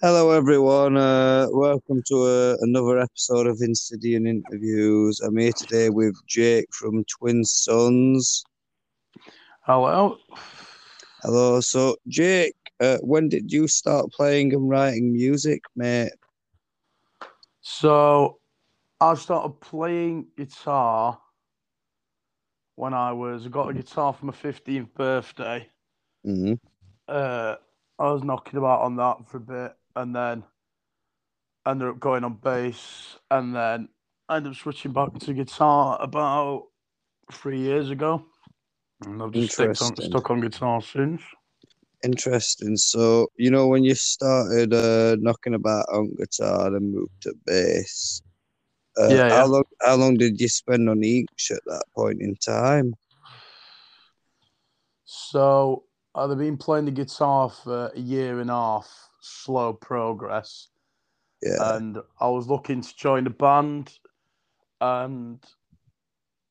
Hello, everyone. Uh, welcome to uh, another episode of Insidian Interviews. I'm here today with Jake from Twin Sons. Hello. Hello. So, Jake, uh, when did you start playing and writing music, mate? So, I started playing guitar when I was I got a guitar for my 15th birthday. hmm Uh, I was knocking about on that for a bit, and then ended up going on bass, and then ended up switching back to guitar about three years ago. And I've just sticked on, stuck on guitar since. Interesting. So, you know, when you started uh, knocking about on guitar and moved to bass, uh, Yeah, yeah. how long how long did you spend on each at that point in time? So I've been playing the guitar for a year and a half, slow progress. Yeah. and I was looking to join a band, and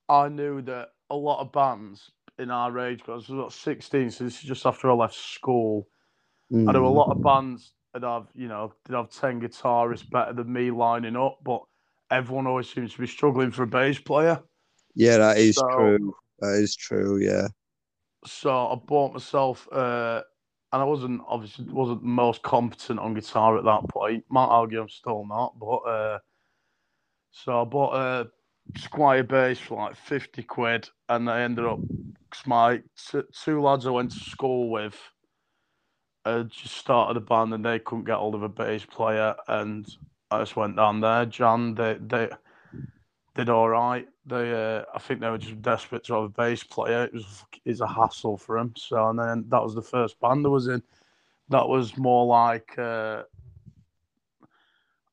I knew that a lot of bands in our age, because I was about 16, so this is just after I left school. I knew a Mm. lot of bands that have, you know, did have 10 guitarists better than me lining up, but everyone always seems to be struggling for a bass player. Yeah, that is So- true. That is true. Yeah. So I bought myself, uh, and I wasn't obviously wasn't the most competent on guitar at that point. Might argue I'm still not, but uh, so I bought a Squier bass for like fifty quid, and I ended up my t- two lads I went to school with uh, just started a band, and they couldn't get hold of a bass player, and I just went down there. Jan, they they did all right. They, uh, I think they were just desperate to have a bass player. It was it's a hassle for them. So and then that was the first band I was in. That was more like uh,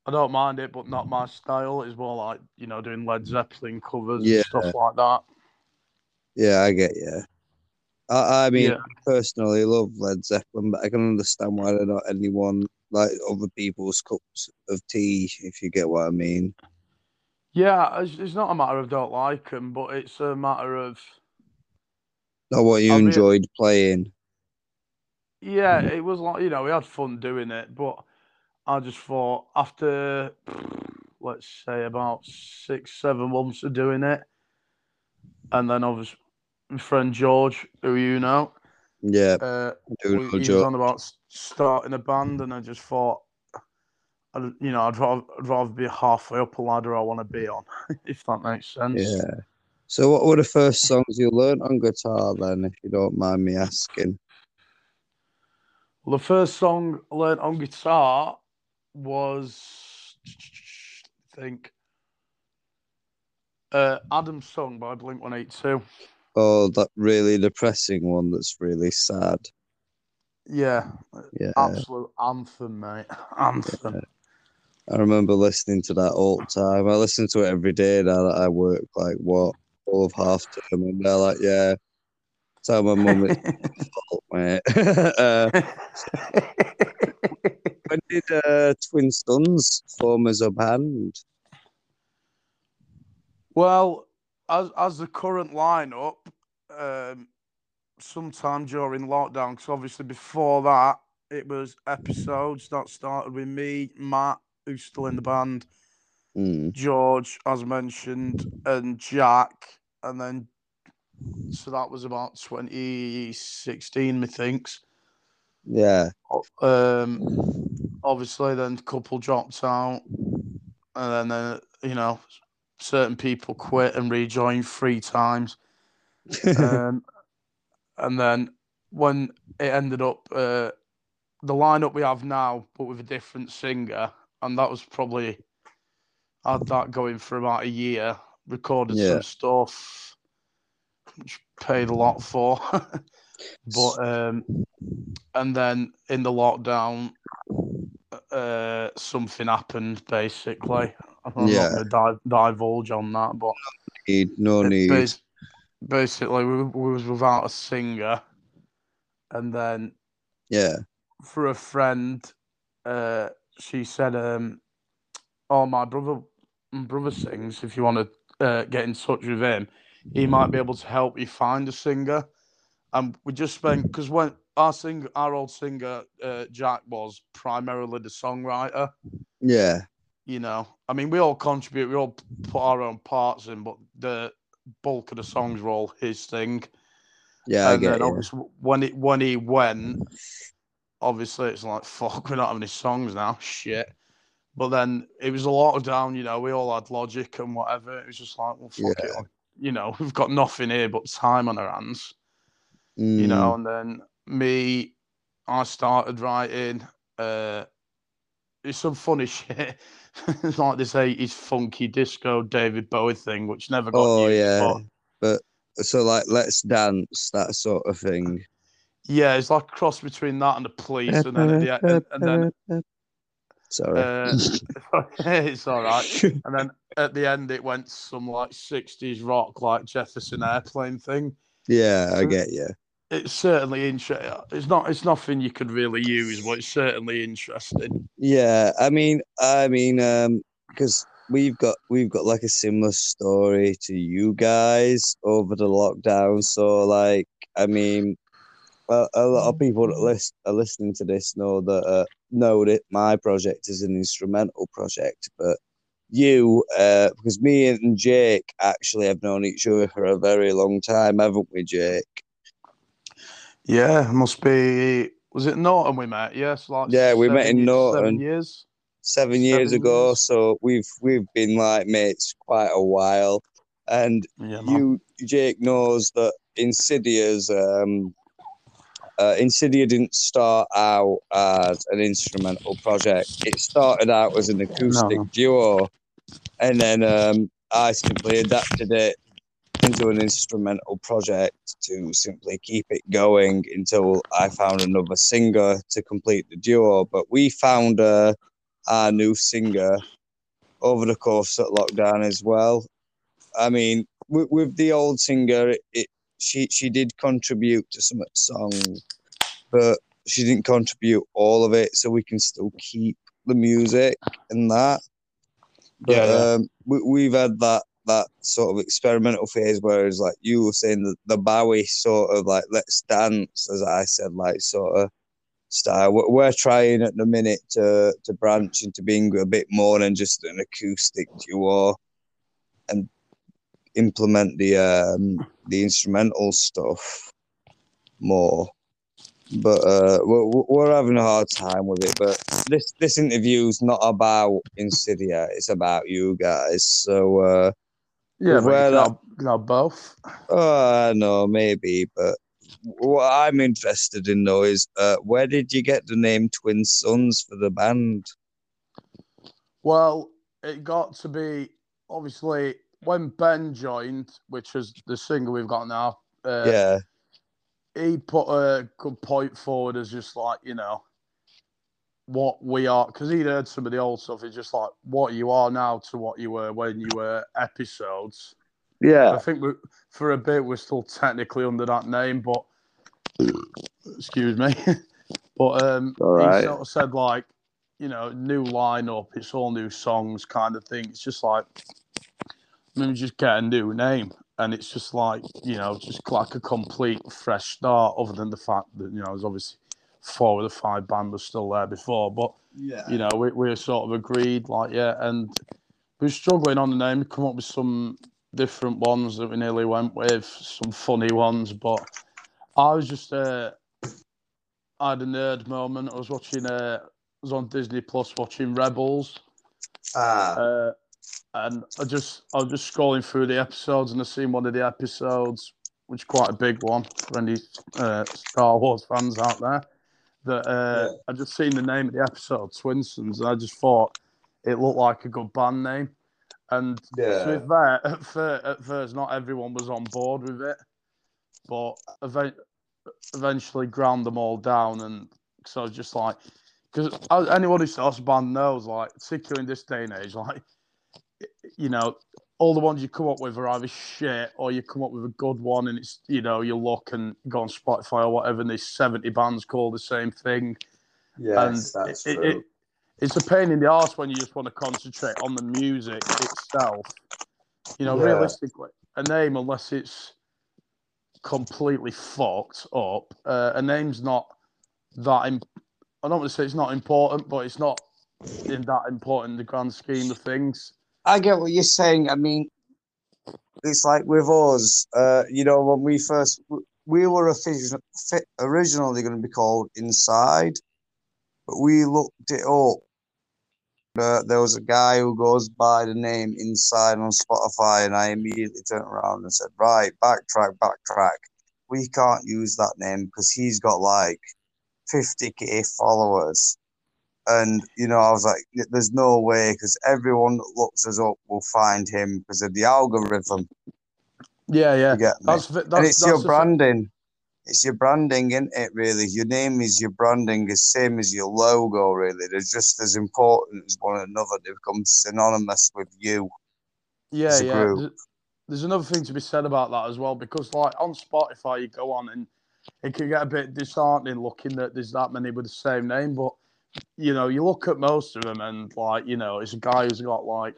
I don't mind it, but not my style. It's more like you know doing Led Zeppelin covers Yeah. and stuff like that. Yeah, I get you. I, I mean, Yeah. I personally love Led Zeppelin, but I can understand why they're not anyone like other people's cups of tea, if you get what I mean. Yeah, it's, it's not a matter of don't like them, but it's a matter of Not what you I mean- enjoyed playing. Yeah, it was like you know we had fun doing it, but I just thought after let's say about six, seven months of doing it, and then obviously my friend George, who you know, Yeah, uh, I do we- he was on about starting a band, and I just thought, I, you know, I'd rather, I'd rather be halfway up a ladder I want to be on, if that makes sense. Yeah. So, what were the first songs you learned on guitar then, if you don't mind me asking? Well, the first song I learnt on guitar was, I think, uh, Adam's song by Blink One Eight Two. Oh, that really depressing one that's really sad. Yeah, Yeah. absolute anthem, mate. Anthem. I remember listening to that all the time. I listen to it every day now that I work like what all of half term, and they're like, "Yeah, tell my mum it's fault, mate." uh, when did uh, Twin Sons form as a band? well, as as the current lineup, um, sometime during lockdown, because obviously before that it was episodes that started with me, Matt, who's still in the band, Mm, George, as mentioned, and Jack, and then so that was about 2016, methinks. yeah, Um, obviously, then a couple dropped out, and then uh, you know certain people quit and rejoined three times. um, and then when it ended up, uh, the lineup we have now, but with a different singer, and that was probably had that going for about a year. Recorded Yeah. some stuff, which paid a lot for, but um, and then in the lockdown, uh, something happened basically. I'm Yeah. not going to divulge on that, but need, no need. bas- basically, we, we was without a singer, and then Yeah, for a friend, uh, she said, um, "Oh, my brother, my brother sings. If you want to uh, get in touch with him, he might be able to help you find a singer." And we just spent because when our singer, our old singer, uh, Jack was primarily the songwriter. Yeah. You know, I mean, we all contribute, we all put our own parts in, but the bulk of the songs were all his thing. Yeah, I and get then obviously when it when he went, obviously it's like fuck, we're not having any songs now, shit. But then it was a lockdown, you know. We all had logic and whatever. It was just like, well, fuck Yeah. it, you know. We've got nothing here but time on our hands, Mm, you know. And then me, I started writing. uh It's some funny shit, it's like this '80s funky disco David Bowie thing, which never got Oh used. yeah. But So like, let's dance, that sort of thing. Yeah, it's like a cross between that and the police, and then at the end, and, and then Sorry. Uh, it's all right. And then at the end, it went some like 60s rock, like Jefferson Airplane thing. yeah, I get you. It's certainly interesting. It's not. It's nothing you could really use, but it's certainly interesting. Yeah, I mean, I mean, um, because we've got we've got like a similar story to you guys over the lockdown. So, like, I mean, a, a lot of people that list, are listening to this know that uh, know that my project is an instrumental project, but you, uh, because me and Jake actually have known each other for a very long time, haven't we, Jake? Yeah, must be. Was it Norton we met? Yes, like Yeah, we met in Norton. Seven years. seven years Seven ago. years. So we've we've been like mates quite a while, and Yeah, you Jake knows that Insidia's um, uh, Insidia didn't start out as an instrumental project. It started out as an acoustic No. duo, and then um, I simply adapted it into an instrumental project to simply keep it going until I found another singer to complete the duo. But we found uh, our new singer over the course of lockdown as well. I mean, with, with the old singer, it, it she she did contribute to some of the songs, but she didn't contribute all of it, so we can still keep the music and that. But Yeah, yeah. um, we, we've had that that sort of experimental phase where it's like you were saying the, the Bowie sort of like let's dance, as I said, like sort of style. We're, we're trying at the minute to to branch into being a bit more than just an acoustic duo and implement the um the instrumental stuff more. But uh, we're, we're having a hard time with it. But this this interview's not about Insidia; it's about you guys. So uh, yeah, but where you that- have, you both. uh, no, maybe. But what I'm interested in though is uh, where did you get the name Twin Sons for the band? Well, it got to be obviously when Ben joined, which is the singer we've got now. Uh, yeah, he put a good point forward as just like you know what we are because he'd heard some of the old stuff. It's just like what you are now to what you were when you were episodes. Yeah, I think we, for a bit we're still technically under that name, but excuse me. but um, All he sort of said like, you know, new lineup, it's all new songs, kind of thing. It's just like maybe just get a new name, and it's just like you know, just like a complete fresh start. Other than the fact that you know, there's obviously four of the five band was still there before, but yeah. you know, we we sort of agreed, like, yeah, and we were struggling on the name, come up with some different ones that we nearly went with, some funny ones, but I was just, uh, I had a nerd moment. I was watching, uh, I was on Disney Plus watching Rebels, Ah, uh, and I just, I was just scrolling through the episodes and I seen one of the episodes, which is quite a big one for any uh, Star Wars fans out there. That uh, Yeah. I just seen the name of the episode, Twin Suns, and I just thought it looked like a good band name. And to yeah, be fair, at first, at first, not everyone was on board with it, but event, eventually ground them all down. And so I was just like, because anyone who starts a band knows, like, particularly in this day and age, like, you know, all the ones you come up with are either shit or you come up with a good one and it's, you know, you look and go on Spotify or whatever and there's 70 bands called the same thing. yes, and that's it- true. it- it's a pain in the ass when you just want to concentrate on the music itself. You know, Yeah. realistically, a name, unless it's completely fucked up. Uh, a name's not that. Imp- I don't want to say it's not important, but it's not in that important in the grand scheme of things. I get what you're saying. I mean, it's like with us, uh, you know, when we first we were originally going to be called Inside, but we looked it up. Uh, there was a guy who goes by the name Inside on Spotify, and I immediately turned around and said, "Right, backtrack, backtrack. We can't use that name because he's got like 50k followers." And you know, I was like, "There's no way," because everyone that looks us up will find him because of the algorithm. Yeah, yeah. You get me? That's, that's, and it's your branding. It's your branding, isn't it? Really, your name is your branding, is same as your logo. Really, they're just as important as one another. They become synonymous with you. Yeah, yeah. group. There's another thing to be said about that as well because, like, on Spotify, you go on and it can get a bit disheartening looking that there's that many with the same name. But you know, you look at most of them, and like, you know, it's a guy who's got like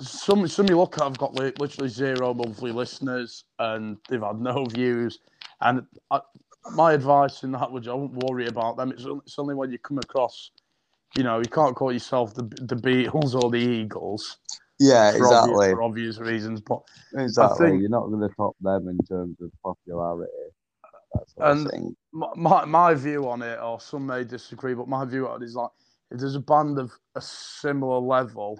some. Some you look at have got li- literally zero monthly listeners, and they've had no views. And I, my advice in that would I wouldn't worry about them. It's, only- it's only when you come across. You know, you can't call yourself the the Beatles or the Eagles Yeah, for, obvious, for obvious reasons. But Exactly. think- You're not going to top them in terms of popularity. And- my, my view on it, or some may disagree, but my view on it is like if there's a band of a similar level,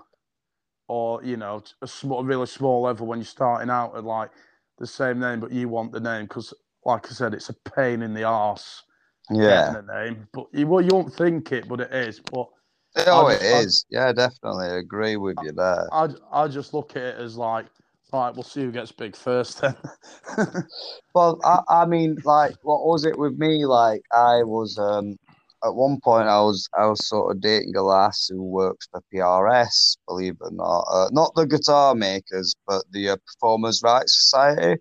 or you know, a small, really small level when you're starting out at like the same name, but you want the name because, like I said, it's a pain in the arse Yeah. a name. But you well, you won't think it, but it is. But Oh, I it I- is. Yeah, definitely. I agree with you there. I I just look at it as like, right, we'll see who gets big first then. Well, I, I mean, like, what was it with me? Like, I was um at one point I was I was sort of dating a lass who works for PRS, believe it or not. Uh, not the guitar makers, but the uh, Performers' Rights Society.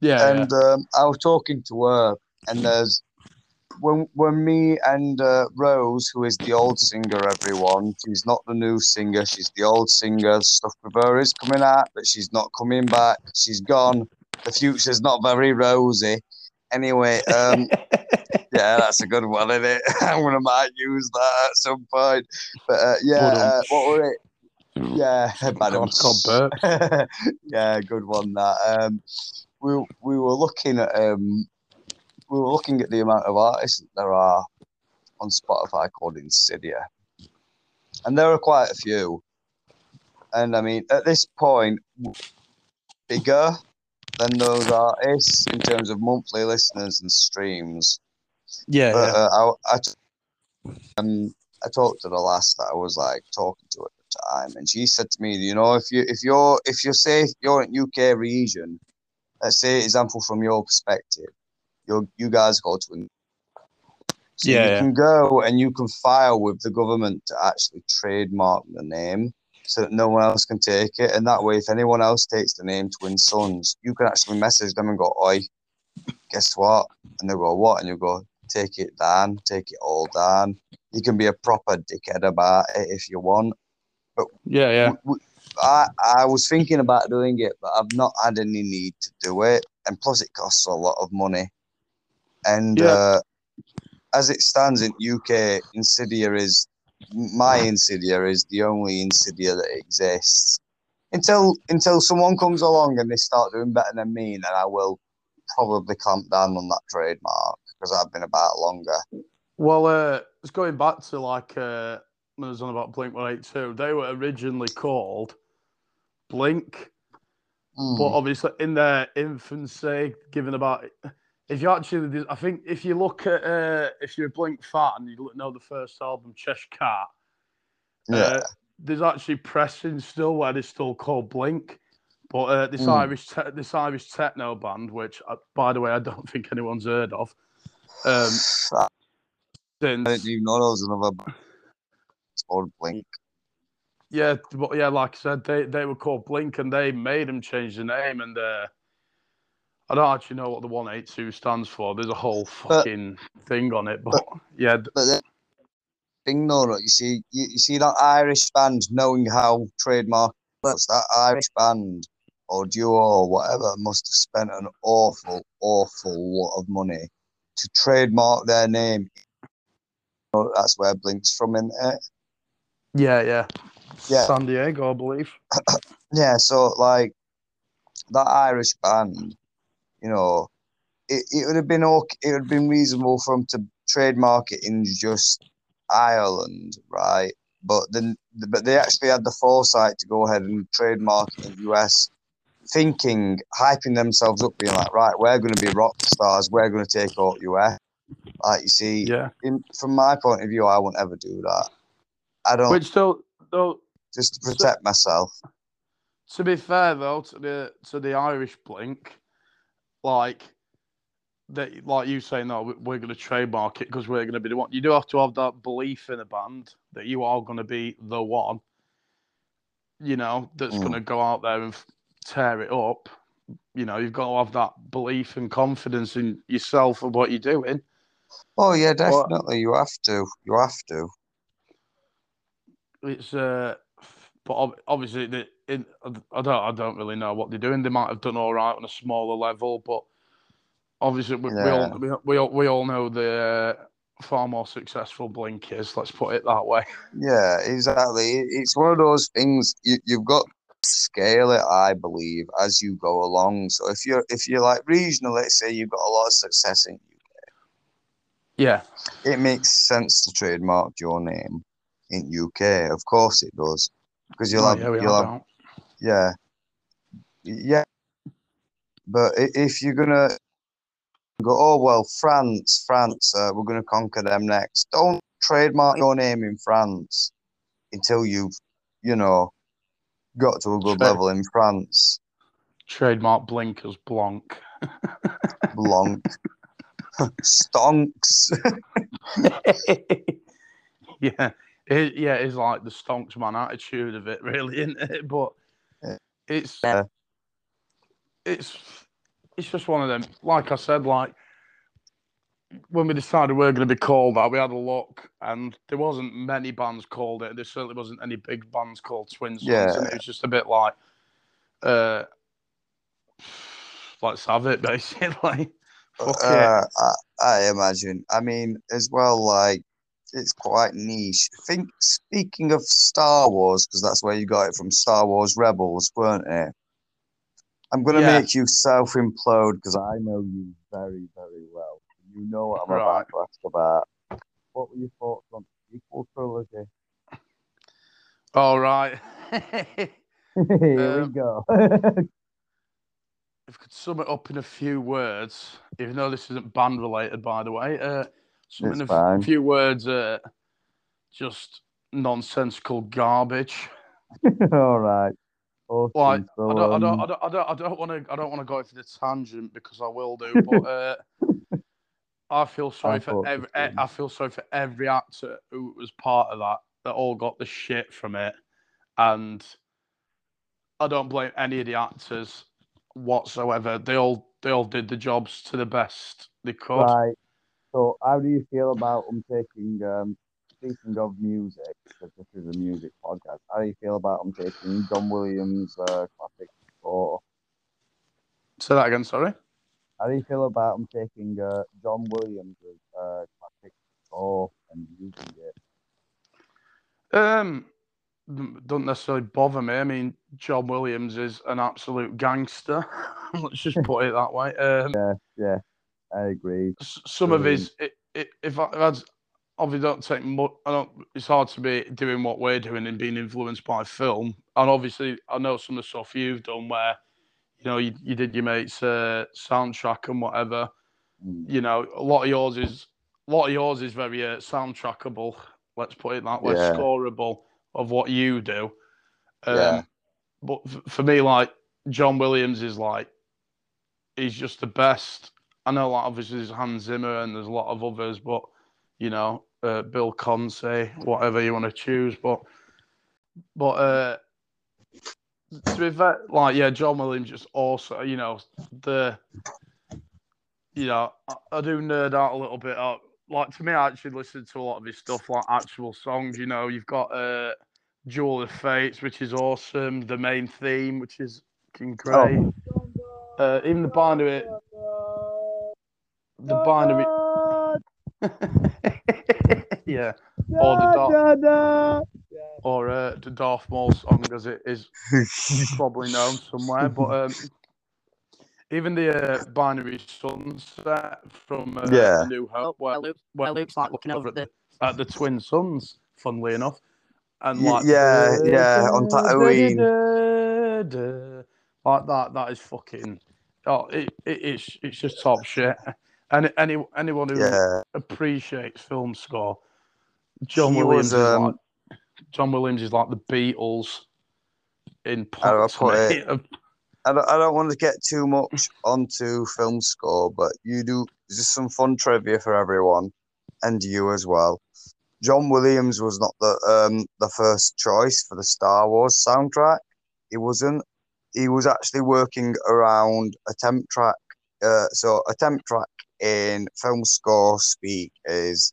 yeah, yeah. and um, I was talking to her, and there's when when me and uh, Rose, who is the old singer, everyone, she's not the new singer, she's the old singer. Stuff with her is coming out, but she's not coming back. She's gone. The future's not very rosy. Anyway, um, yeah, that's a good one, isn't it? I'm gonna might use that at some point. But uh, yeah, uh, what were it? Yeah, Madam. God, God, Bert. yeah, good one. That um, we we were looking at um, we were looking at the amount of artists that there are on Spotify called Insidia, and there are quite a few. And I mean, at this point, bigger than those artists in terms of monthly listeners and streams. Yeah, But yeah. uh, I, I, t- um, I talked to the last that I was like talking to at the time, and she said to me, you know, if you if you're if you're say you're in UK region, let's say example from your perspective, you you guys go to. So Yeah, you yeah. can go and you can file with the government to actually trademark the name so that no one else can take it. And that way, if anyone else takes the name Twin Sons, you can actually message them and go, Oi, guess what? And they go, What? And you go, Take it down, take it all down. You can be a proper dickhead about it if you want. But yeah, yeah. W- w- I, I was thinking about doing it, but I've not had any need to do it. And plus, it costs a lot of money. And Yeah. uh, as it stands in UK, Insidia is my Insidia is the only Insidia that exists. Until until someone comes along and they start doing better than me, then I will probably clamp down on that trademark because I've been about longer. Well, uh, it's going back to like uh, when I was on about Blink One Eight Two. They were originally called Blink, Hmm. but obviously in their infancy, given about if you actually, I think if you look at uh, if you're a Blink fan, and you look- know the first album Cheshire Cat. yeah, Uh, there's actually pressing still where they're still called Blink, but uh, this Mm. Irish te- this Irish techno band, which uh, by the way I don't think anyone's heard of. Um, I didn't even know there was another. band. It's called Blink. Yeah, but yeah, like I said, they, they were called Blink and they made them change the name. And uh, I don't actually know what the 182 stands for. There's a whole But- fucking thing on it. But yeah, th- But the thing, though, you see, you, you see that Irish band knowing how trademark works. That Irish band or duo or whatever must have spent an awful, awful lot of money to trademark their name. Oh, that's where Blink's from, isn't it? Yeah, yeah. Yeah. San Diego, I believe. Yeah, so like that Irish band, you know, it, it would have been okay, it would have been reasonable for them to trademark it in just Ireland, right? But then, but they actually had the foresight to go ahead and trademark it in the US, thinking, hyping themselves up, being like, right, we're going to be rock stars, we're going to take out US. Like you see, Yeah. in, from my point of view, I won't ever do that. I don't Which though, though, just to protect myself. to be fair though, to the to the Irish Blink, like that, like you say, no, we- we're going to trademark it because we're going to be the one. You do have to have that belief in a band that you are going to be the one. You know, that's Mm. going to go out there and f- tear it up. You know, you've got to have that belief and confidence in yourself and what you're doing. Oh yeah, definitely. You have to. You have to. it's uh but ob- obviously the in I don't I don't really know what they're doing. They might have done all right on a smaller level, but obviously we, we all we, we all we all know the uh, far more successful Blink is. Let's put it that way. Yeah, exactly. It's one of those things you, you've got to scale it, I believe, as you go along. So if you're if you're like regional, let's say you've got a lot of success in uk Yeah, it makes sense to trademark your name in UK. Of course it does. Because you'll Oh, have yeah, you'll have. Yeah. Yeah. But if you're gonna go, oh well, France, France, uh, we're gonna conquer them next. Don't trademark your name in France until you've, you know, got to a good Trade- level in France. trademark blinkers Blanc. Blanc, stonks. yeah, it, yeah, it's like the stonks man attitude of it, really, isn't it? But. It's Yeah. it's it's just one of them. Like I said, like when we decided we were going to be called that, we had a look, and there wasn't many bands called it. There certainly wasn't any big bands called Twins. Yeah. and it was just a bit like, uh, let's have it, basically. Fuck. Uh, I, I imagine. I mean, as well, like it's quite niche. I think speaking of Star Wars, because that's where you got it from. Star Wars Rebels, weren't it? I'm gonna Yeah. make you self implode because I know you very, very well. You know what I'm Right. about to ask about. What were your thoughts on the sequel trilogy? All right. Here Um, we go. if I could sum it up in a few words, even though this isn't band related, by the way, uh, sum It's in a fine. few words, uh, just nonsensical garbage. All right. Awesome. Like So, I don't, I um, don't, I don't, I don't, I don't want to, I don't want to go into the tangent because I will do, but uh, I feel sorry I for every. I feel sorry for every actor who was part of that. That all got the shit from it, and I don't blame any of the actors whatsoever. They all, they all did the jobs to the best they could. Right. So, how do you feel about them taking, um, speaking of music, because this is a music podcast, how do you feel about them taking John Williams' uh, classic score? Say that again. Sorry. How do you feel about them taking uh, John Williams' uh, classic score and using it? Um, don't necessarily bother me. I mean, John Williams is an absolute gangster. Let's just put it that way. Um, Yeah, Yeah, I agree. s- some of his, if I, I'd, obviously don't take much. I don't. It's hard to be doing what we're doing and being influenced by film. And obviously, I know some of the stuff you've done where, you know, you, you did your mate's uh, soundtrack and whatever. Mm. You know, a lot of yours is a lot of yours is very uh, soundtrackable. Let's put it that way, Yeah. scoreable of what you do. Um, Yeah. But f- for me, like John Williams is like, he's just the best. I know, like obviously there's Hans Zimmer and there's a lot of others, but you know, uh, Bill Conti, whatever you want to choose, but but uh, to be fair, like yeah, John Williams just also, you know, the you know, I, I do nerd out a little bit. Uh, like to me, I actually listen to a lot of his stuff, like actual songs. You know, you've got uh, Duel of Fates, which is awesome. The main theme, which is fucking great. Uh, even the binary, the binary. yeah, or the Darth, or uh, the Darth Maul song, as it is probably known somewhere. But um, even the uh, binary sunset from uh, Yeah. New Hope, where, Where where Luke's like looking over at the. at the twin suns, funnily enough, and like yeah, yeah, on Tatooine. like that. That is fucking. Oh, it, it, it's it's just top shit. And any anyone who Yeah, appreciates film score, John He Williams was, is um, like John Williams is like the Beatles in How do I pop. I don't, I don't want to get too much onto film score, but you do just some fun trivia for everyone, and you as well. John Williams was not the um the first choice for the Star Wars soundtrack. He wasn't. He was actually working around a temp track. Uh, so a temp track in film score speak is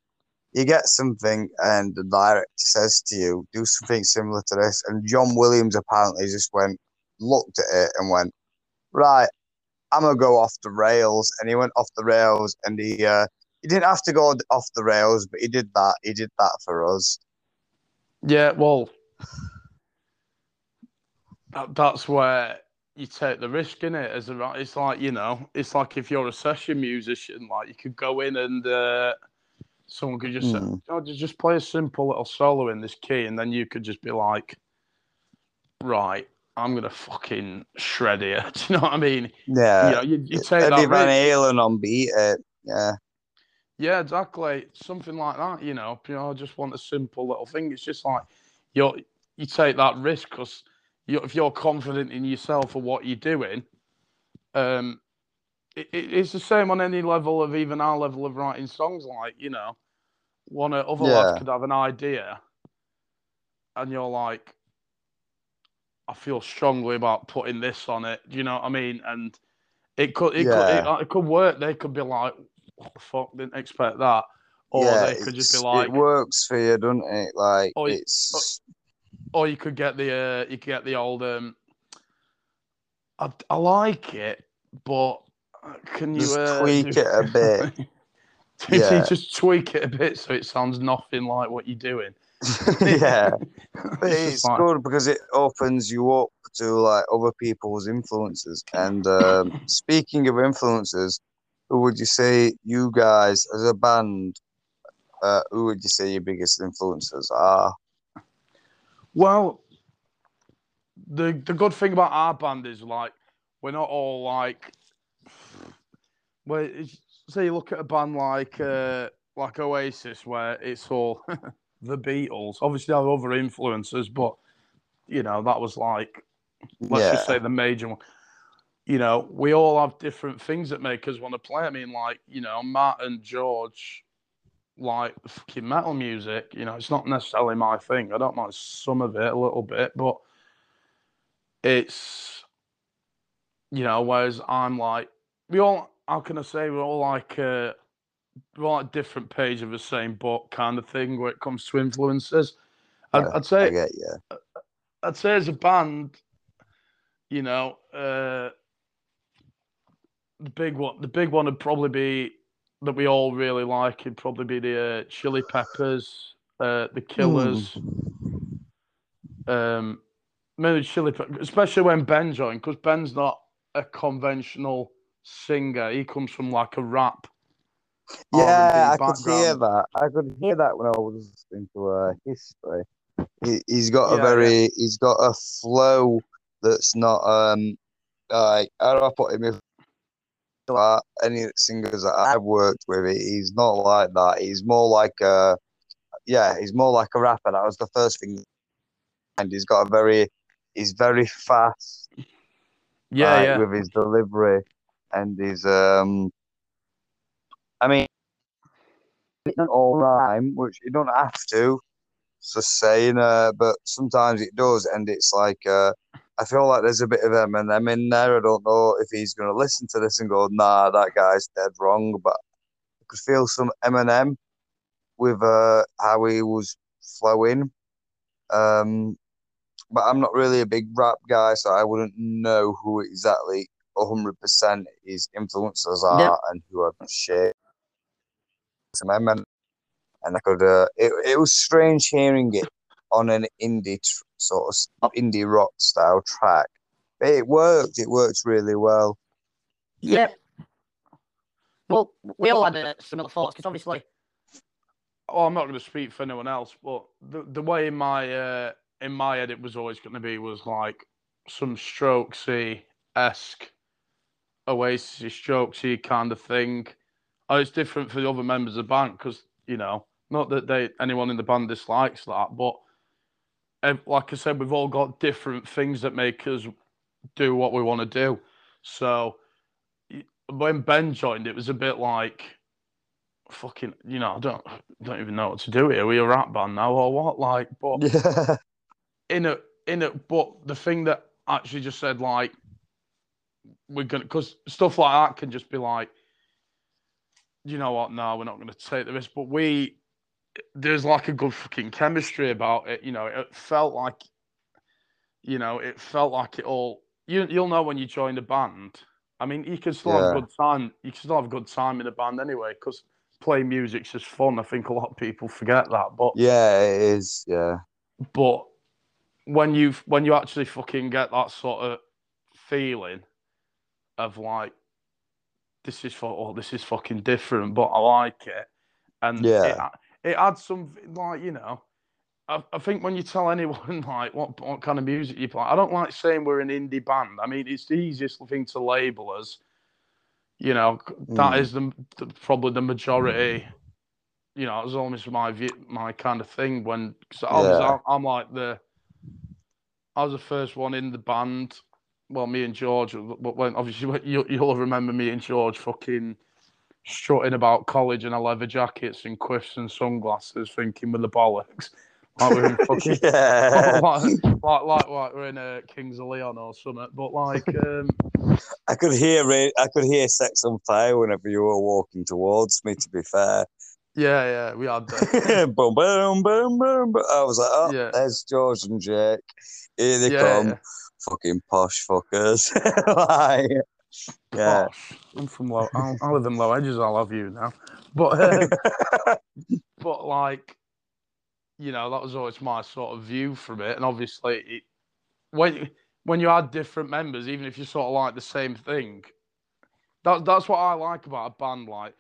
you get something and the director says to you, do something similar to this. And John Williams apparently just went, looked at it and went, right, I'm gonna go off the rails. And he went off the rails and he uh he didn't have to go off the rails, but he did that. He did that for us. Yeah, well, that, that's where you take the risk in it. As a, it's like you know, it's like if you're a session musician, like you could go in and uh, someone could just say, Mm. "Oh, just play a simple little solo in this key," and then you could just be like, "Right, I'm gonna fucking shred here." Do you know what I mean? Yeah. you know, you, you take Eddie that Van. Halen on beat it. Yeah. Yeah, exactly. Something like that, you know. You know, I just want a simple little thing. It's just like you you take that risk because you, if you're confident in yourself or what you're doing, um, it, it- it's the same on any level of even our level of writing songs. Like you know, one of other Yeah. lads could have an idea, and you're like, I feel strongly about putting this on it. Do you know what I mean? And it could it could it, it could work. They could be like, what the fuck? Didn't expect that. Or yeah, they could just be like, it works for you, doesn't it? Like Oh, it- it's or you could get the uh, you could get the old um. I, I like it, but uh, can you Just uh, tweak do- it a bit. You Yeah. just tweak it a bit so it sounds nothing like what you're doing. yeah. It's it's good because it opens you up to like other people's influences. And um, speaking of influences, who would you say you guys as a band? Uh, who would you say your biggest influences are? Well, the the good thing about our band is like we're not all like. Well, say you look at a band like uh, like Oasis, where it's all the Beatles. Obviously, there are other influences, but you know that was like let's yeah, just say the major one. You know, we all have different things that make us want to play. I mean, like you know, Matt and George like fucking metal music. You know, it's not necessarily my thing. I don't mind some of it a little bit, but it's you know, whereas I'm like we all how can I say we're all like uh we're all like different page of the same book kind of thing where it comes to influences. I'd, Yeah, I'd say get you. I'd say as a band, you know, uh, the big one, the big one would probably be that we all really like. It'd probably be the uh, Chili Peppers, uh, the Killers, um, maybe Chili Peppers, especially when Ben joined, because Ben's not a conventional singer. He comes from like a rap. Yeah, I could hear that. I could hear that when I was listening to uh, history. He, he's got a Yeah, very, he's got a flow that's not um like how do I put him? If like any singers that I've worked with, he's not like that. He's more like a, yeah, he's more like a rapper. That was the first thing. And he's got a very, he's very fast Yeah, like, yeah. with his delivery and his um I mean all rhyme, which you don't have to. It's just saying, uh, but sometimes it does, and it's like uh, I feel like there's a bit of Eminem in there. I don't know if he's gonna listen to this and go, "Nah, that guy's dead wrong," but I could feel some Eminem with uh, how he was flowing. Um, but I'm not really a big rap guy, so I wouldn't know who exactly 100% his influences are Yeah. and who are shit. And I could, uh, it, it was strange hearing it on an indie tr- sort of Oh. indie rock style track. But it worked. It worked really well. Yeah. Well, we all had uh, similar thoughts because obviously, Oh, I'm not going to speak for anyone else, but the the way in my uh, in my head it was always going to be was like some Strokesy esque Oasis Strokesy kind of thing. Oh, it's different for the other members of the band because you know, not that they anyone in the band dislikes that, but ev- like I said, we've all got different things that make us do what we want to do. So when Ben joined, it was a bit like fucking, you know, I don't don't even know what to do here. We a rap band now or what? Like, but Yeah. in a in a but the thing that actually just said like we're gonna because stuff like that can just be like you know what no we're not gonna take the risk but we there's like a good fucking chemistry about it you know it felt like you know it felt like it all you, you'll know when you join a band i mean you can still have a good time you can still have a good time in a band anyway because playing music's just fun i think a lot of people forget that but yeah, it is. Yeah. but when you when you actually fucking get that sort of feeling of like this is for oh this is fucking different but i like it and Yeah. it, it adds some like you know I, I think when you tell anyone like what what kind of music you play i don't like saying we're an indie band i mean it's the easiest thing to label us you know that Mm. is the, the probably the majority you know, it was almost my view, my kind of thing when cause I was, Yeah. I'm, I'm like the, I was the first one in the band. Well, me and George, but when obviously you, you'll remember me and George fucking strutting about college in a leather jackets and quiffs and sunglasses, thinking with the bollocks, like we're in fucking yeah. like, like, like, like we're in a Kings of Leon or something. But like, um, I could hear it. I could hear Sex on Fire whenever you were walking towards me. To be fair, yeah, yeah, we had that. boom, boom, boom, boom, boom. I was like, oh, Yeah. there's George and Jake. Here they yeah, come, yeah. fucking posh fuckers. like, yeah, Gosh, I'm from low. I, I live in low edges. I love you now, but uh, but like, you know, that was always my sort of view from it. And obviously, it, when when you add different members, even if you sort of like the same thing, that that's what I like about a band, like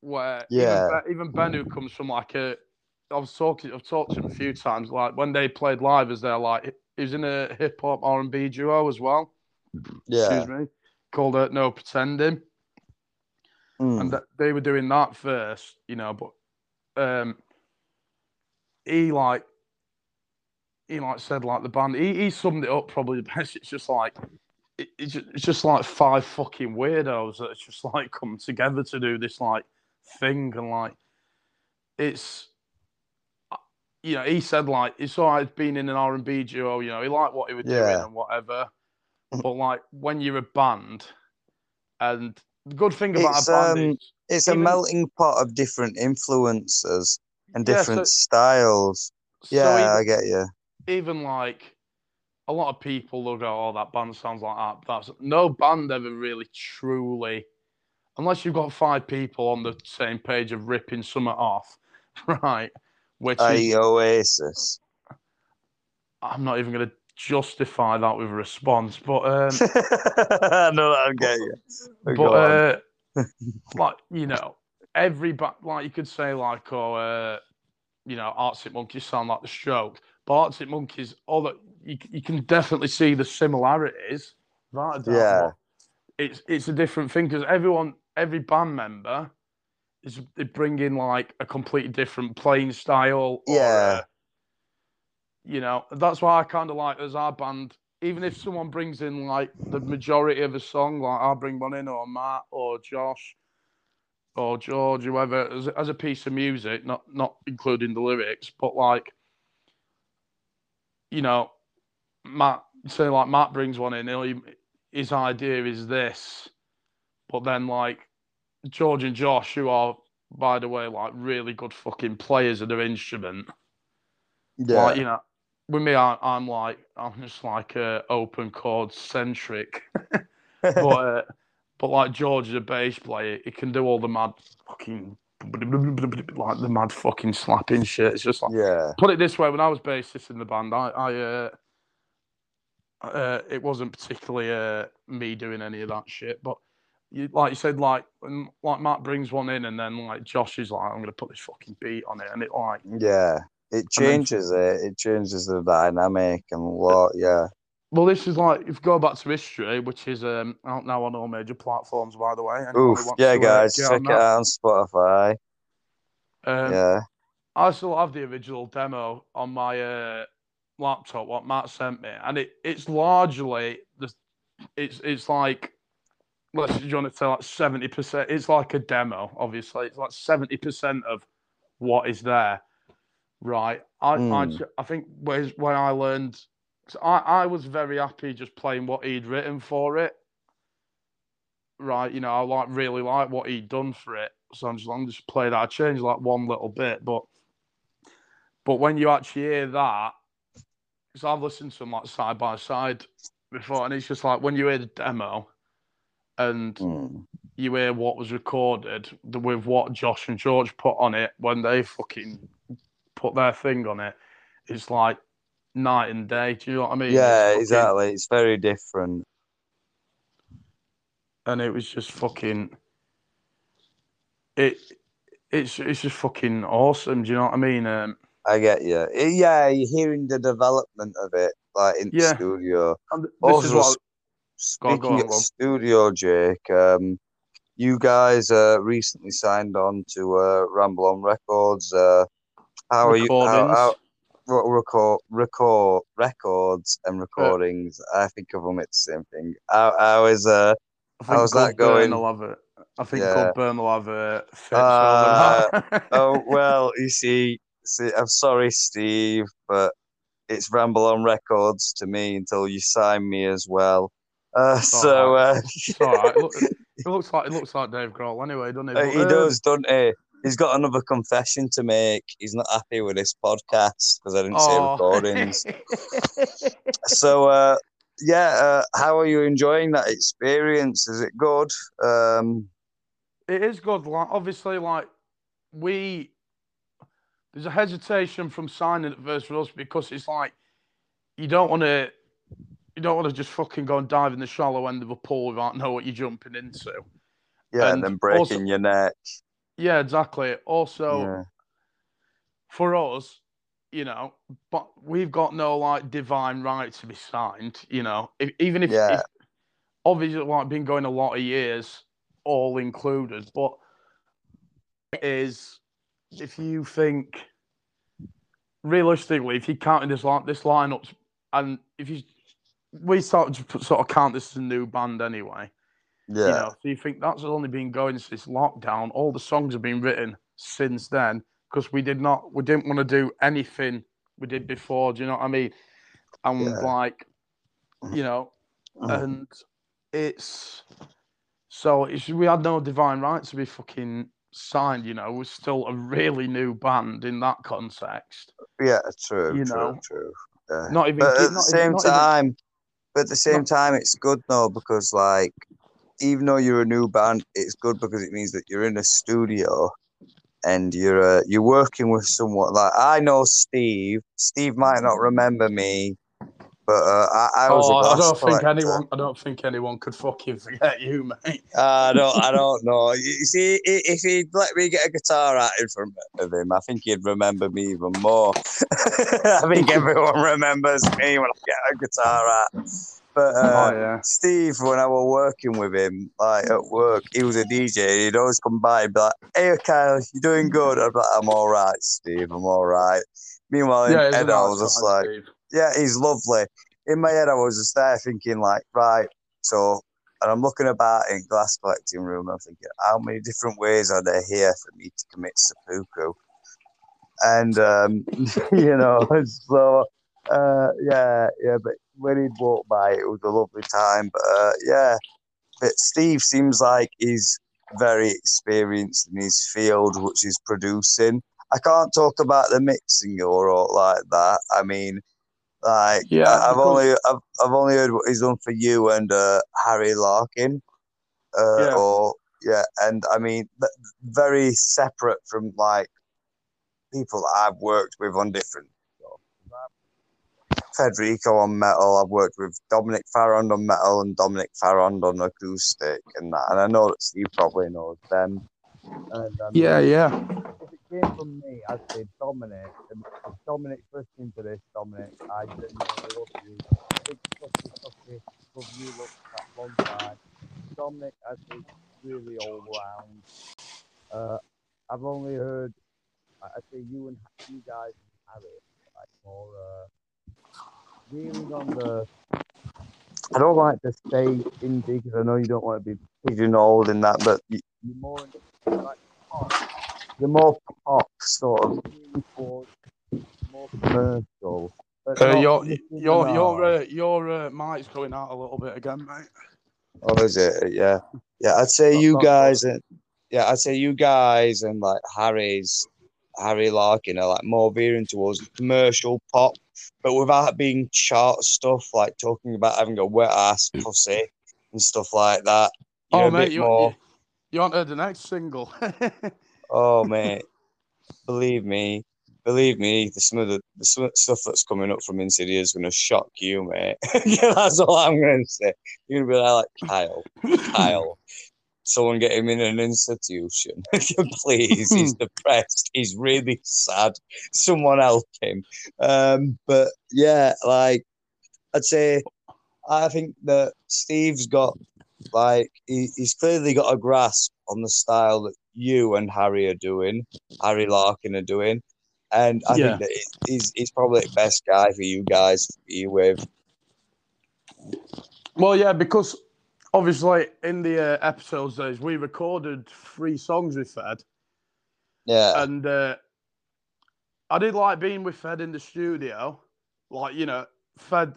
where Yeah. even, ben, even Ben, who comes from like a, I was talking, I've talked to him a few times, like when they played live, as they're like, he was in a hip hop R and B duo as well yeah. excuse me, called uh, No Pretending. Mm. And th- they were doing that first, you know, but um, he like, he like said like the band, he, he summed it up probably the best. It's just like, it, it's, just, it's just like five fucking weirdos that it's just like come together to do this like thing and like, it's, uh, you know, he said like it's all right being in an R and B duo. You know, he liked what he was doing Yeah. and whatever. But like when you're a band, and the good thing about It's, a band um, is It's a melting pot of different influences and Yeah, so- different styles. so Yeah, even, I get you. even like a lot of people will go, "Oh, that band sounds like that." That's no band ever really truly, unless you've got five people on the same page of ripping something off, right? Which is, Oasis. I'm not even going to justify that with a response, but um, that I get you. but uh, like you know, every ba- like you could say like oh, uh, you know, Arctic Monkeys sound like the Strokes, but Arctic Monkeys, all that you, you can definitely see the similarities. Doubt, Yeah. It's it's a different thing because everyone, every band member, is they bring in like a completely different playing style. or, Yeah. uh, you know, that's why I kind of like as our band. Even if someone brings in like the majority of a song, like I'll bring one in, or Matt, or Josh, or George, whoever, as, as a piece of music, not not including the lyrics, but like, you know, Matt, say like Matt brings one in, he'll, his idea is this, but then like George and Josh, who are by the way like really good fucking players of their instrument, yeah. like you know, with me, I, I'm like I'm just like uh, open chord centric, but uh, but like George is a bass player, he can do all the mad fucking like the mad fucking slapping shit. It's just like yeah, put it this way: when I was bassist in the band, I, I uh, uh, it wasn't particularly uh, me doing any of that shit. But you, like you said, like like Matt brings one in, and then like Josh is like, "I'm gonna put this fucking beat on it," and it like yeah. It then- changes it. It changes the dynamic and what. Yeah, Well, this is like if you go back to history, which is um, out now on all major platforms, by the way. Oof. Yeah, to, uh, guys, get check it out on Spotify. Um, yeah, I still have the original demo on my uh, laptop, what Matt sent me, and it, it's largely the it's it's like let's you want to say like seventy percent. It's like a demo, obviously. It's like seventy percent of what is there, right? I I, Mm. ju- I think when when I learned, so I I was very happy just playing what he'd written for it. Right, you know, I like really like what he'd done for it, so I'm just I'm just play that. I changed like one little bit, but but when you actually hear that, because I've listened to them like side by side before, and it's just like when you hear the demo and Mm. you hear what was recorded with what Josh and George put on it when they fucking put their thing on it, it's like night and day. Do you know what I mean? It's yeah, fucking- exactly. It's very different. And it was just fucking. It, it's it's just fucking awesome. Do you know what I mean? Um, I get you. Yeah, you're hearing the development of it, like in the studio. and this Also, is what speaking go on, of go on. studio, Jake, um, you guys uh, recently signed on to uh, Ramble on Records. Uh, how are you? How, how, what record, record, records and recordings? I think of them it's the same thing. How, how is uh? How's that going? will have it. I think Yeah. Goodburn will have a Uh. Oh well, you see, see, I'm sorry, Steve, but it's Ramble on Records to me until you sign me as well. Uh, so uh, It's all right. Look, it looks like it looks like Dave Grohl anyway, doesn't it? Uh, But, he um, does, doesn't he? He's got another confession to make. He's not happy with this podcast because I didn't say oh. recordings. so, uh, yeah, uh, how are you enjoying that experience? Is it good? Um, it is good. Like obviously, like we there's a hesitation from signing at first for us because it's like you don't want to you don't want to just fucking go and dive in the shallow end of a pool without know what you're jumping into. yeah, and, And then breaking also- your neck. Yeah, exactly. Also, yeah. for us, you know, but we've got no like divine right to be signed. You know, if, even if, Yeah. if obviously like been going a lot of years, all included, but it is if you think realistically, if you counting this line, this lineup, and if you we start to sort of count this as a new band anyway. Yeah. You know, so you think that's only been going since lockdown. All the songs have been written since then because we did not, we didn't want to do anything we did before. Do you know what I mean? And Yeah. like, you know, Mm. and it's so it's we had no divine right to be fucking signed. You know, we're still a really new band in that context. Yeah, true, you true, know, true. Yeah. Not even, But at the not same not even- time, but at the same not- time, it's good though because like, even though you're a new band, it's good because it means that you're in a studio and you're uh, you're working with someone. Like I know Steve. Steve might not remember me, but uh, I, I was Oh, a I don't think anyone. I don't think anyone could fucking forget you, mate. I don't. I don't know. You see, if he'd let me get a guitar out in front of him, I think he'd remember me even more. I think everyone remembers me when I get a guitar out. But uh, oh yeah. Steve, when I was working with him, like at work, he was a DJ. He'd always come by and be like, "Hey, Kyle, you doing good?" I'd be like, "I'm all right, Steve. I'm all right." Meanwhile, in Yeah, head, I was just like, Steve. yeah, he's lovely. In my head, I was just there thinking, like, right, so, and I'm looking about in glass collecting room. I'm thinking, how many different ways are there here for me to commit seppuku? And um, you know, so uh, yeah, yeah. But when he'd walk by, it was a lovely time. But uh, yeah, but Steve seems like he's very experienced in his field, which is producing. I can't talk about the mixing or all like that. I mean, Like, Yeah, I- I've only I've, I've only heard what he's done for you and uh, Harry Larkin. Uh, Yeah. Or yeah, and I mean, very separate from like people that I've worked with on different. Federico on metal. I've worked with Dominic Farrand on metal and Dominic Farrand on acoustic, and that. And I know that Steve probably knows them. And, um, Yeah, yeah. if it came from me, I'd say Dominic. And if Dominic's listening to this, Dominic, I genuinely love you. Big fucky fucky, love you, love that long time. Dominic, I think, really all round. Uh, I've only heard, I- say you and you guys and Harry, like more, uh, really on the. I don't like to say indie because I know you don't want to be pigeonholed in that, but you, you're more in the, like, pop. You're more pop sort of more commercial. Uh, your Nicki your your uh, your uh, mic's going out a little bit again, mate. Oh, is it? Yeah, yeah. I'd say you guys, and yeah, I'd say you guys and like Harry's, Harry Larkin are like more veering towards commercial pop, but without being chart stuff, like talking about having a wet ass mm. pussy and stuff like that. You're oh, a mate, bit you, more. you you haven't heard the next single. Oh, mate, believe me, believe me, the some of the, the some stuff that's coming up from Insidia is going to shock you, mate. yeah, that's all I'm going to say. You're going to be like, Kyle, Kyle, someone get him in an institution, please. He's depressed. He's really sad. Someone help him. Um, but yeah, like I'd say, I think that Steve's got like he, he's clearly got a grasp on the style that you and Harry are doing, Harry Larkin are doing, and I Yeah. think that he's he's probably the best guy for you guys to be with. well, yeah, because obviously in the uh, episodes days we recorded three songs with Fed, Yeah, and uh, I did like being with Fed in the studio. Like you know, Fed,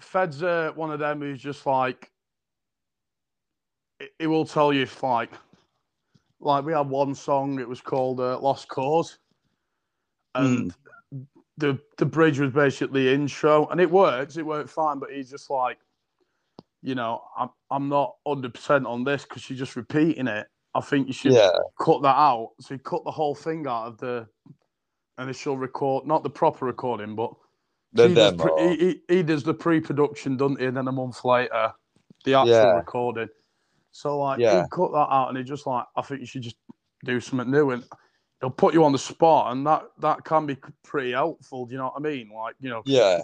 Fed's uh, one of them who's just like, he- will tell you if like, like we had one song. It was called uh, "Lost Cause," and the the bridge was basically intro, and it works. It worked fine, but he's just like, you know, I'm I'm not hundred percent on this because you're just repeating it. I think you should yeah, cut that out. So you cut the whole thing out of the initial record, not the proper recording, but the he, does pre- he, he, he does the pre-production, doesn't he? And then a month later, the actual Yeah. recording. So like Yeah. he cut that out, and he just like, I think you should just do something new, and he'll put you on the spot, and that that can be pretty helpful. Do you know what I mean? Like you know, yeah,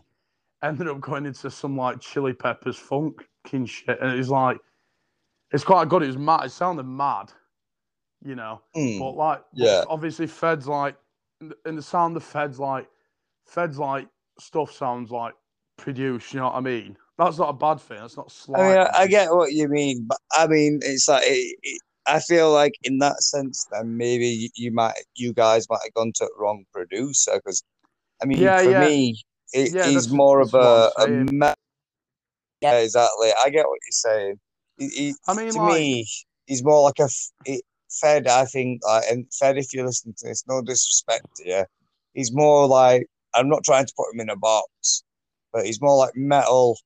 ended up going into some like chili peppers funk king shit, and it's like, it's quite good. It was mad. It sounded mad, you know. Mm, But like, Yeah. obviously, Fed's like, in the sound of Fed's like, Fed's like stuff sounds like produced. You know what I mean? That's not a bad thing. That's not I mean, I, get what you mean, but I mean, it's like it, it, I feel like in that sense, then maybe you, you might, you guys might have gone to the wrong producer because, I mean, Yeah, for yeah. me, it, Yeah, he's more of a, a I'm saying. me- yeah, exactly. I get what you're saying. He, he, I mean, to like- me, he's more like a f- Fed. I think, like, and Fed, if you're listening to this, no disrespect to you, he's more like I'm not trying to put him in a box, but he's more like metal,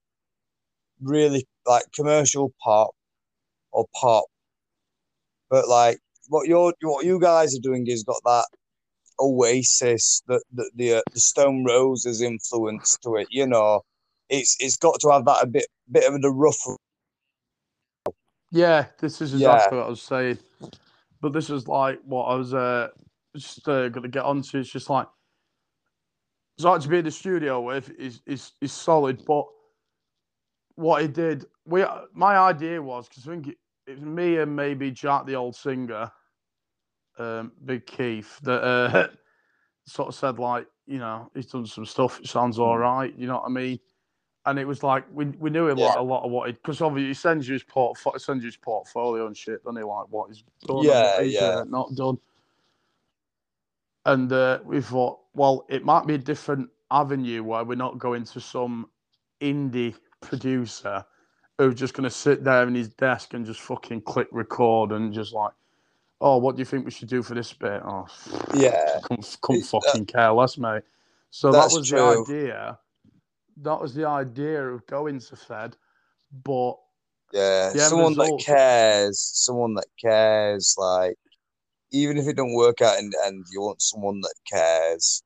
really like commercial pop or pop. But like what you're what you guys are doing is got that Oasis, the the the, uh, the Stone Roses influence to it. You know, it's it's got to have that a bit bit of the rough. Yeah, this is Yeah. exactly what I was saying. But this is like what I was uh, just uh, going to get onto. It's just like it's like to be in the studio with is is is solid, but what he did, we my idea was because I think it, it was me and maybe Jack, the old singer, um, Big Keith, that uh, sort of said like, you know, he's done some stuff. It sounds all right. You know what I mean? And it was like we we knew a lot Yeah. a lot of what he because obviously he sends you his portfolio, sends you his portfolio and shit, doesn't he? Like what he's done, Yeah, he's, yeah. uh, not done. And uh, we thought, well, it might be a different avenue where we're not going to some indie producer who's just going to sit there in his desk and just fucking click record and just like, oh, what do you think we should do for this bit? Oh, Yeah, couldn't, couldn't It's- that- fucking care less, mate. So that was true. the idea. that was the idea of going to Fed, but Yeah, someone that cares, someone that cares, like even if it don't work out and, end, you want someone that cares.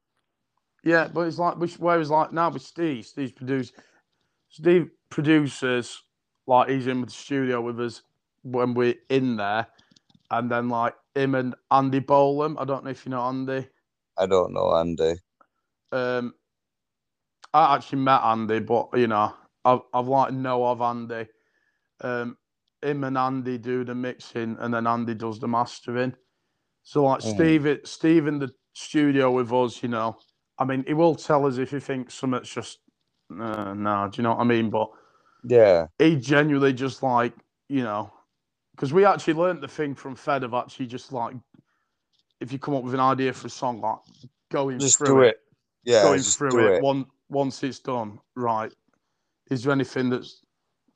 yeah, but it's like which whereas like now with Steve, Steve's produced Steve produces like he's in with the studio with us when we're in there, and then like him and Andy Bolam. I don't know if you know Andy. I don't know, Andy. Um, I actually met Andy, but you know, I've I've like know of Andy. Um, him and Andy do the mixing, and then Andy does the mastering. So like Mm. Steve, Steve in the studio with us, you know. I mean, he will tell us if he thinks something's just uh, no. Do you know what I mean? But Yeah, he genuinely just like you know, because we actually learned the thing from Fed of actually just like if you come up with an idea for a song, like going just through do it. Yeah, going just through do it, it. One, once it's done, right? Is there anything that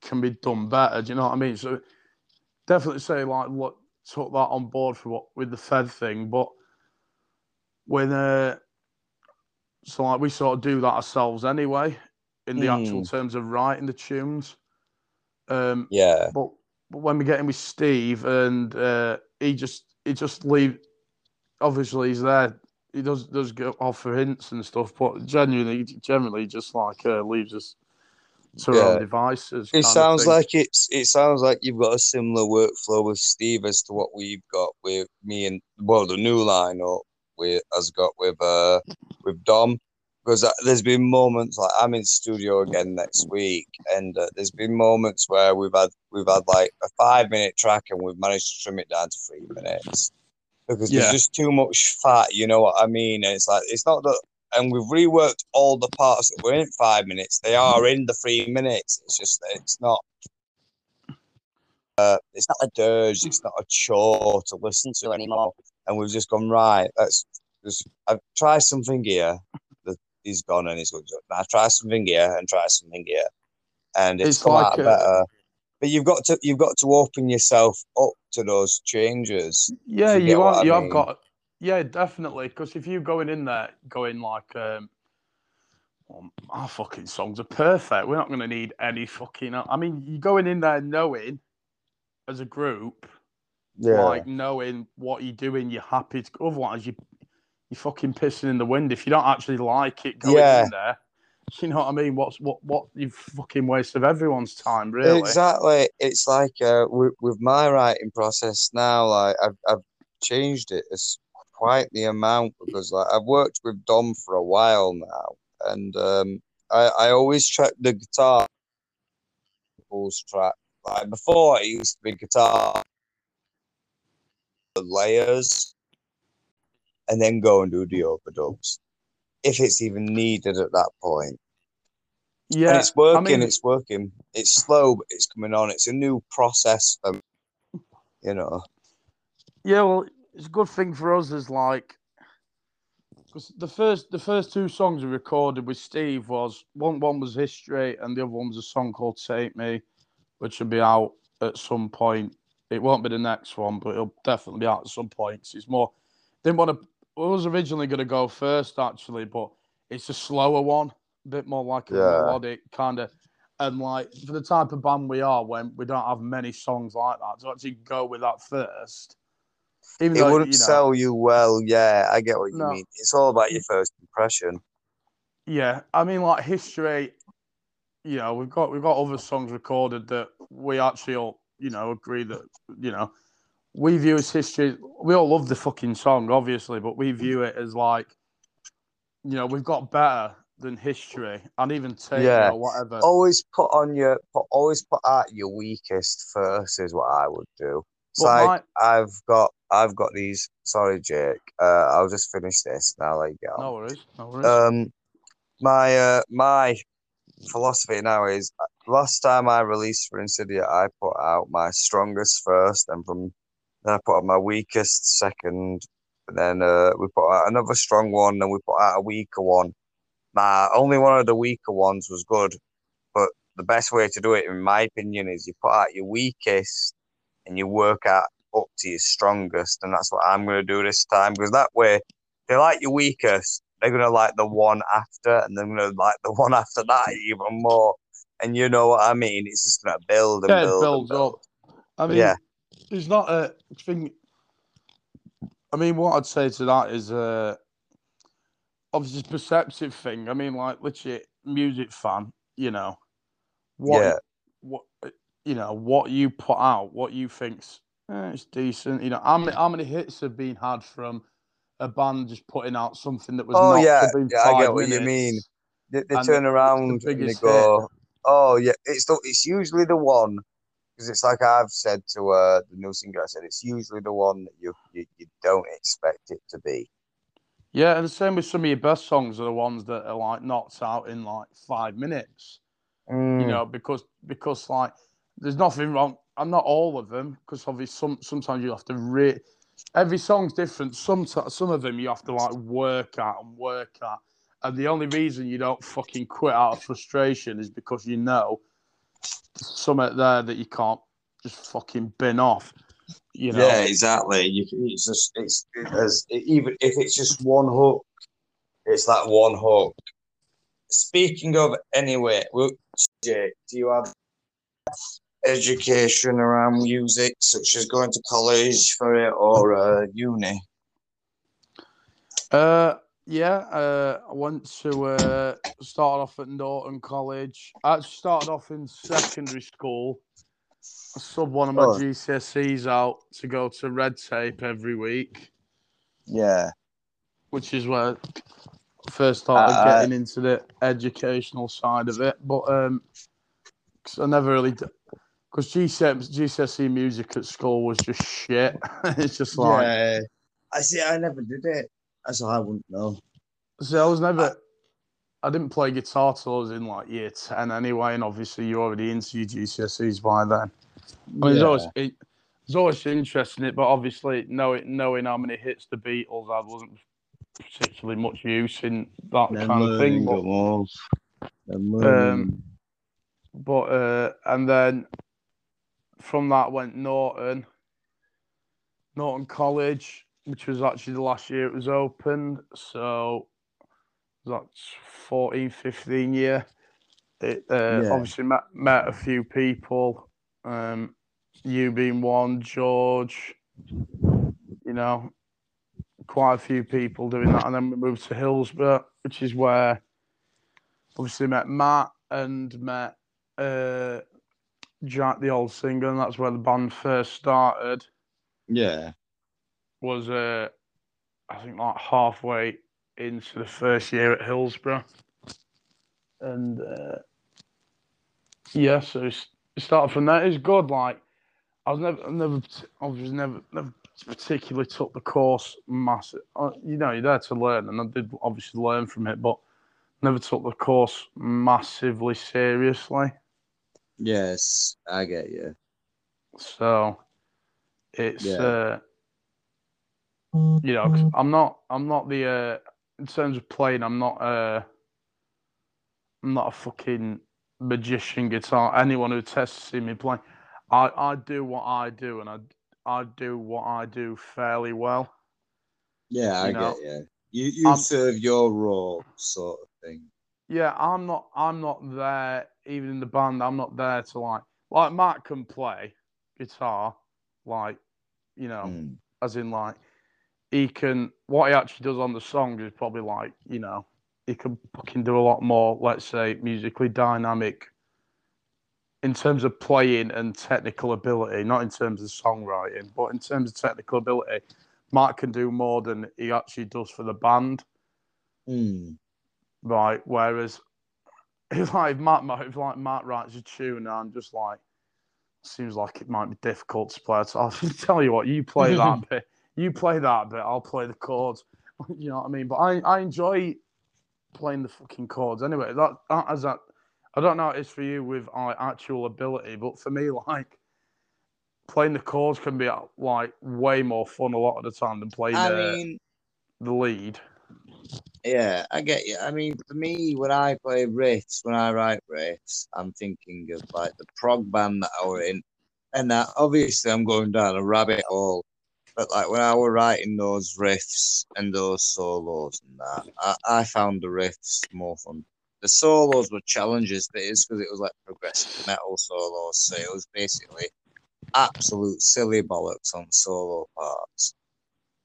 can be done better? Do you know what I mean? So definitely say like what took that on board for what with the Fed thing, but when uh, so like we sort of do that ourselves anyway in the actual Mm. terms of writing the tunes. Um, Yeah, but, but when we get in with Steve and uh, he just he just leave. Obviously, he's there. He does does go for hints and stuff, but genuinely, generally, just like uh, leaves us to our own devices. it sounds like it's. It sounds like you've got a similar workflow with Steve as to what we've got with me and well, the new lineup we has got with uh with Dom. Because uh, there's been moments like I'm in studio again next week, and uh, there's been moments where we've had we've had like a five minute track, and we've managed to trim it down to three minutes because Yeah. there's just too much fat. You know what I mean? And it's like it's not that, and we've reworked all the parts that were in five minutes. They are in the three minutes. It's just it's not. Uh, it's not a dirge. It's not a chore to listen to anymore. And we've just gone right. Let's just. I've tried something here. He's gone and he's going. Now try something here and try something here, and it's, It's come like out a- better. But you've got to you've got to open yourself up to those changes. yeah, you get you what are. I You have got. Yeah, definitely. Because if you're going in there, going like, um, well, our fucking songs are perfect. We're not going to need any fucking. I mean, you're going in there knowing, as a group, yeah. like knowing what you're doing, you're happy. To, go otherwise, you you're fucking pissing in the wind if you don't actually like it going Yeah. in there. You know what I mean? What's what what you fucking waste of everyone's time, really. Exactly. It's like uh, with, with my writing process now, like I've I've changed it as quite the amount because like I've worked with Dom for a while now, and um, I I always check the guitar pulls track. Like before, it used to be guitar layers, and then go and do the overdubs if it's even needed at that point. Yeah, and it's working. mean- it's working. It's slow, but it's coming on. It's a new process me, you know. Yeah, well, it's a good thing for us is like because the first the first two songs we recorded with Steve was one one was History and the other one was a song called Take Me, which will be out at some point. It won't be the next one, but it'll definitely be out at some point. it's more didn't want to. I was originally going to go first actually, but it's a slower one, a bit more like a Yeah. melodic kind of. And like for the type of band we are, when we don't have many songs like that, to actually go with that first, even It though, wouldn't you know, sell you well. Yeah, I get what you No. mean. It's all about your first impression. Yeah, I mean, like history. You know, we've got we've got other songs recorded that we actually all you know agree that you know we view as history. We all love the fucking song, obviously, but we view it as like you know we've got better than history and even take Yeah. or whatever. Always put on your, put, always put out your weakest first is what I would do. It's But like I've got, I've got these. Sorry, Jake. Uh, I'll just finish this and I'll let you go. no worries, no worries. um my uh my philosophy now is uh, last time I released for Insidia, I put out my strongest first, and from then I put out my weakest second, and then uh, we put out another strong one, and we put out a weaker one. My only one of the weaker ones was good, but the best way to do it, in my opinion, is you put out your weakest and you work out up to your strongest, and that's what I'm going to do this time because that way, they like your weakest, they're gonna like the one after, and they're gonna like the one after that even more. And you know what I mean? It's just gonna build and Yeah, it build. and build. up. I mean, Yeah. It's not a thing. I mean, what I'd say to that is, uh, obviously, it's a perceptive thing. I mean, like, legit music fan, you know, what, Yeah. what, you know, what you put out, what you think's eh, it's decent. You know, how many, how many hits have been had from a band just putting out something that was Oh, not yeah. to be Yeah, I get what you mean. They, they turn it's the around and they go, "Oh yeah." It's the, it's usually the one because it's like I've said to uh, the new singer. I said it's usually the one that you, you you don't expect it to be. Yeah, and the same with some of your best songs are the ones that are like knocked out in like five minutes. Mm. you know, because because like there's nothing wrong. I'm not all of them because obviously some sometimes you have to re. Every song's different. Some some of them you have to like work at and work at, and the only reason you don't fucking quit out of frustration is because you know something there that you can't just fucking bin off. You know, Yeah, exactly. You, can- it's just it's it, as even if it's just one hook, it's that one hook. Speaking of, anyway, well, Jake, do you have education around music, such as going to college for it or uh, uni? Uh, yeah, uh, I went to uh, start off at Norton College. I started off in secondary school. I sub one of my Oh. GCSEs out to go to Red Tape every week, Yeah, which is where I first started Uh, getting into the educational side of it. But um, 'cause I never really, because GCSE, GCSE music at school was just shit. it's just like. yeah. I see. I never did it, so I wouldn't know. See, I was never. I didn't play guitar till I was in like year ten anyway, and obviously you're already into your GCSEs by then. I mean, it's always it, it's always interesting it, but obviously knowing knowing how many hits the Beatles had wasn't particularly much use in that kind of thing. But, Um, but uh, and then from that went Norton, Norton College, which was actually the last year it was opened. So that's 14, 15 year. It uh, Yeah. obviously met, met a few people. Um, you being one, George, you know, quite a few people doing that. And then we moved to Hillsborough, which is where obviously met Matt and met uh, Jack, the old singer, and that's where the band first started. yeah, Was uh, I think like halfway into the first year at Hillsborough, and uh, yeah, so started from there. It's good. Like I was never, never, was never, never particularly took the course massive. uh, You know, you're there to learn, and I did obviously learn from it, but never took the course massively seriously. yes, I get you. So it's Yeah. uh you know 'cause I'm not I'm not the uh in terms of playing I'm not uh I'm not a fucking magician guitar. Anyone who tests to see me play, I I do what I do and I I do what I do fairly well. Yeah, I You know, get you. You you I'm- serve your role, sort of thing. Yeah, I'm not I'm not there even in the band. I'm not there to like like Matt can play guitar, like you know. Mm. as in like he can what he actually does on the song is probably like you know he can fucking do a lot more let's say musically dynamic in terms of playing and technical ability not in terms of songwriting but in terms of technical ability Mark can do more than he actually does for the band Mm. right whereas if like Matt if like Matt writes a tune and I'm just like seems like it might be difficult to play. So I'll tell you what, you play that bit, you play that bit, I'll play the chords. You know what I mean? But I, I enjoy playing the fucking chords anyway. That, that as that I don't know how it is for you with like, actual ability, but for me, like playing the chords can be like way more fun a lot of the time than playing I the, mean, the lead. yeah, I get you. I mean, for me, when I play riffs, when I write riffs, I'm thinking of like the prog band that I were in, and that obviously I'm going down a rabbit hole But like when I were writing those riffs and those solos and that, I, I found the riffs more fun. The solos were challenges, but it's because it was like progressive metal solos. So it was basically absolute silly bollocks on solo parts.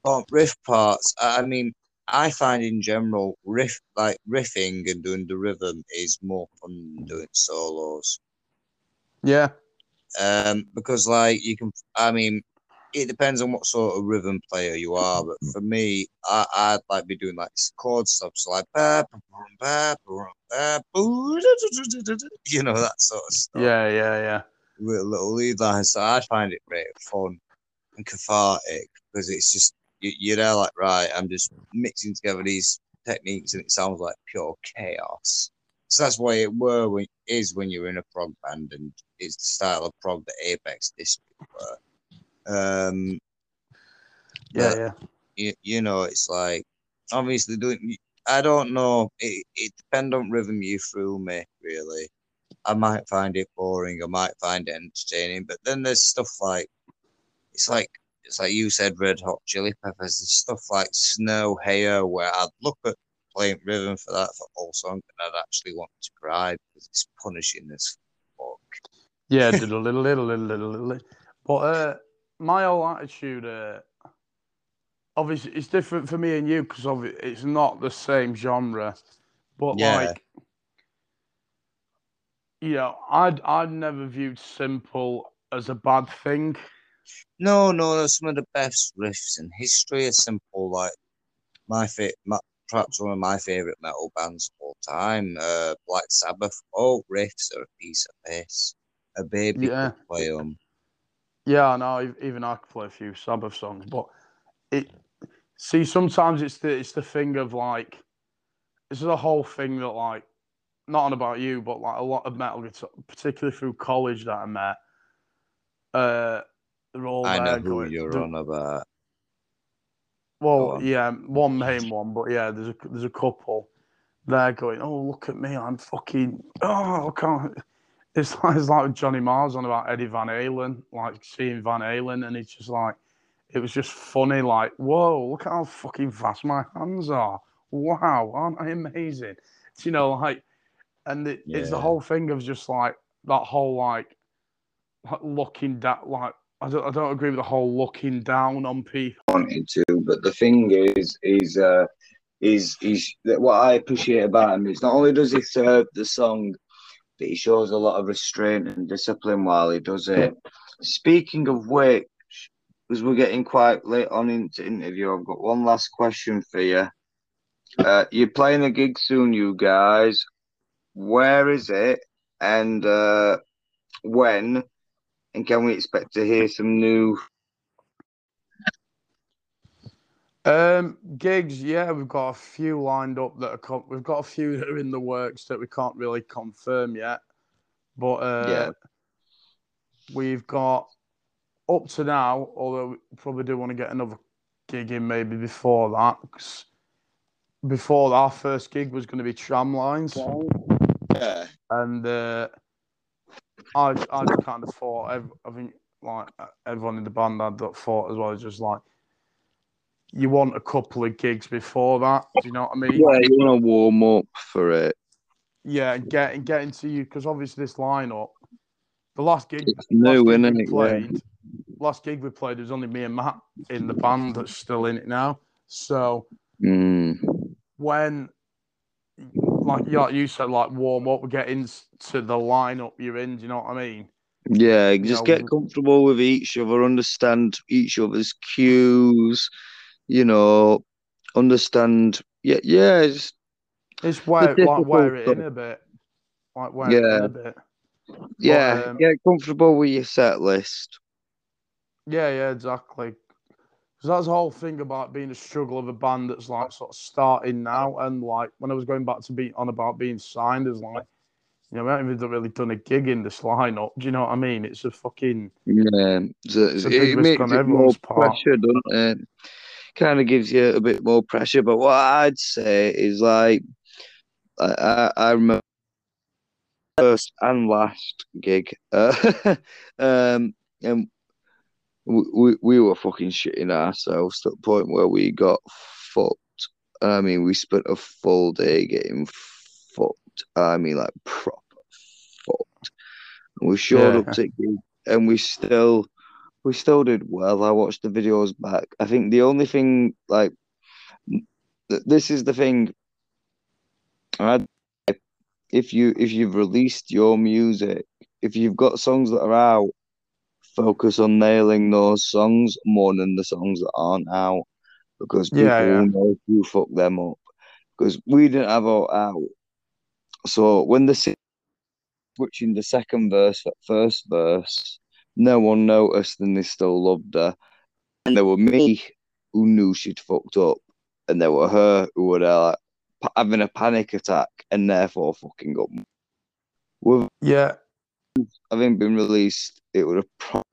But riff parts, I I mean, I find in general riff like riffing and doing the rhythm is more fun than doing solos. Yeah. Um, because like you can, I mean, it depends on what sort of rhythm player you are. But for me, I, I'd like be doing like chord stuff, so like you know that sort of stuff. Yeah, yeah, yeah. with a little lead line. So I find it great fun and cathartic because it's just you, you're there like right. I'm just mixing together these techniques and it sounds like pure chaos. So that's why it were when, is when you're in a prog band and it's the style of prog that Apex District were. Um, Yeah, yeah. you, you know, it's like obviously doing. I don't know. It it depends on rhythm you threw me really. I might find it boring. I might find it entertaining. But then there's stuff like it's like it's like you said, Red Hot Chili Peppers. There's stuff like Snow Hair where I'd look at playing rhythm for that for all song and I'd actually want to cry because it's punishing as fuck. Yeah, little, little, little, little, little. But uh, my whole attitude, uh, obviously, it's different for me and you because it's not the same genre. But Yeah. like, you know, I'd I'd never viewed simple as a bad thing. No, no, there's some of the best riffs in history are simple. Like my fa- my, perhaps one of my favorite metal bands of all time, uh, Black Sabbath. All riffs are a piece of piss. A baby Yeah. could play them. Yeah, I know. Even I could play a few Sabbath songs, but it. See, sometimes it's the it's the thing of like, this is a whole thing that like, not on about you, but like a lot of metal guitar, particularly through college that I met. Uh, they're all I know who going- you're on about. Well, on. yeah, one main one, but yeah, there's a there's a couple. They're going, oh look at me, I'm fucking oh I can't. It's like it's like Johnny Marr's on about Eddie Van Halen, like seeing Van Halen, and it's just like it was just funny, like whoa, look how fucking fast my hands are. Wow, aren't I amazing? You know, like, and it, it's the whole thing of just like that whole like, like looking down, like I don't I don't agree with the whole looking down on people. wanted to, but the thing is, is uh, is is that what I appreciate about him is not only does he serve the song, but he shows a lot of restraint and discipline while he does it. Speaking of which, as we're getting quite late on into interview, I've got one last question for you. Uh, you're playing a gig soon, you guys. Where is it, and uh, when? And can we expect to hear some new Um, gigs, yeah, we've got a few lined up that are. Com- we've got a few that are in the works that we can't really confirm yet, but uh, Yeah. we've got up to now. Although we probably do want to get another gig in maybe before that. 'cause before our first gig was going to be Tramlines, Yeah. and uh, I I just kind of thought. I think like everyone in the band had that thought as well. Just like you want a couple of gigs before that. Do you know what I mean? Yeah, you want to warm up for it. Yeah, and get getting to you because obviously this lineup, the last gig, It's last new, gig isn't we it? Yeah. played, last gig we played, there's only me and Matt in the band that's still in it now. So Mm. when, like yeah, like you said, like warm up, we get into the lineup you're in. Do you know what I mean? Yeah, just know, get comfortable with each other, understand each other's cues, you know, understand. Yeah, yeah, It's where The like wear it in a bit, like wear it in Yeah. a bit. yeah, um, get comfortable with your set list. Yeah, yeah, exactly. Because that's the whole thing about being a struggle of a band that's like sort of starting now, and like when I was going back to be on about being signed, is like, you know, we haven't even really done a gig in this lineup. Do you know what I mean? It's a fucking Yeah, It's a it, big it risk makes on it more part. pressure, doesn't it? Kind of gives you a bit more pressure. But what I'd say is like, I, I, I remember first and last gig, uh, um, and we, we, we were fucking shitting ourselves to the point where we got fucked. I mean, we spent a full day getting fucked. I mean, like proper fucked. And we showed Yeah. up to gig and we still we still did well. I watched the videos back. I think the only thing like th- this is the thing. I, if you if you've released your music, if you've got songs that are out, focus on nailing those songs more than the songs that aren't out, because people Yeah, yeah. know if you fuck them up. Because we didn't have our out, so when the switching the second verse first verse, no one noticed and they still loved her. And there were me who knew she'd fucked up, and there were her who were uh, like having a panic attack and therefore fucking up. With Yeah, having been released, it would have probably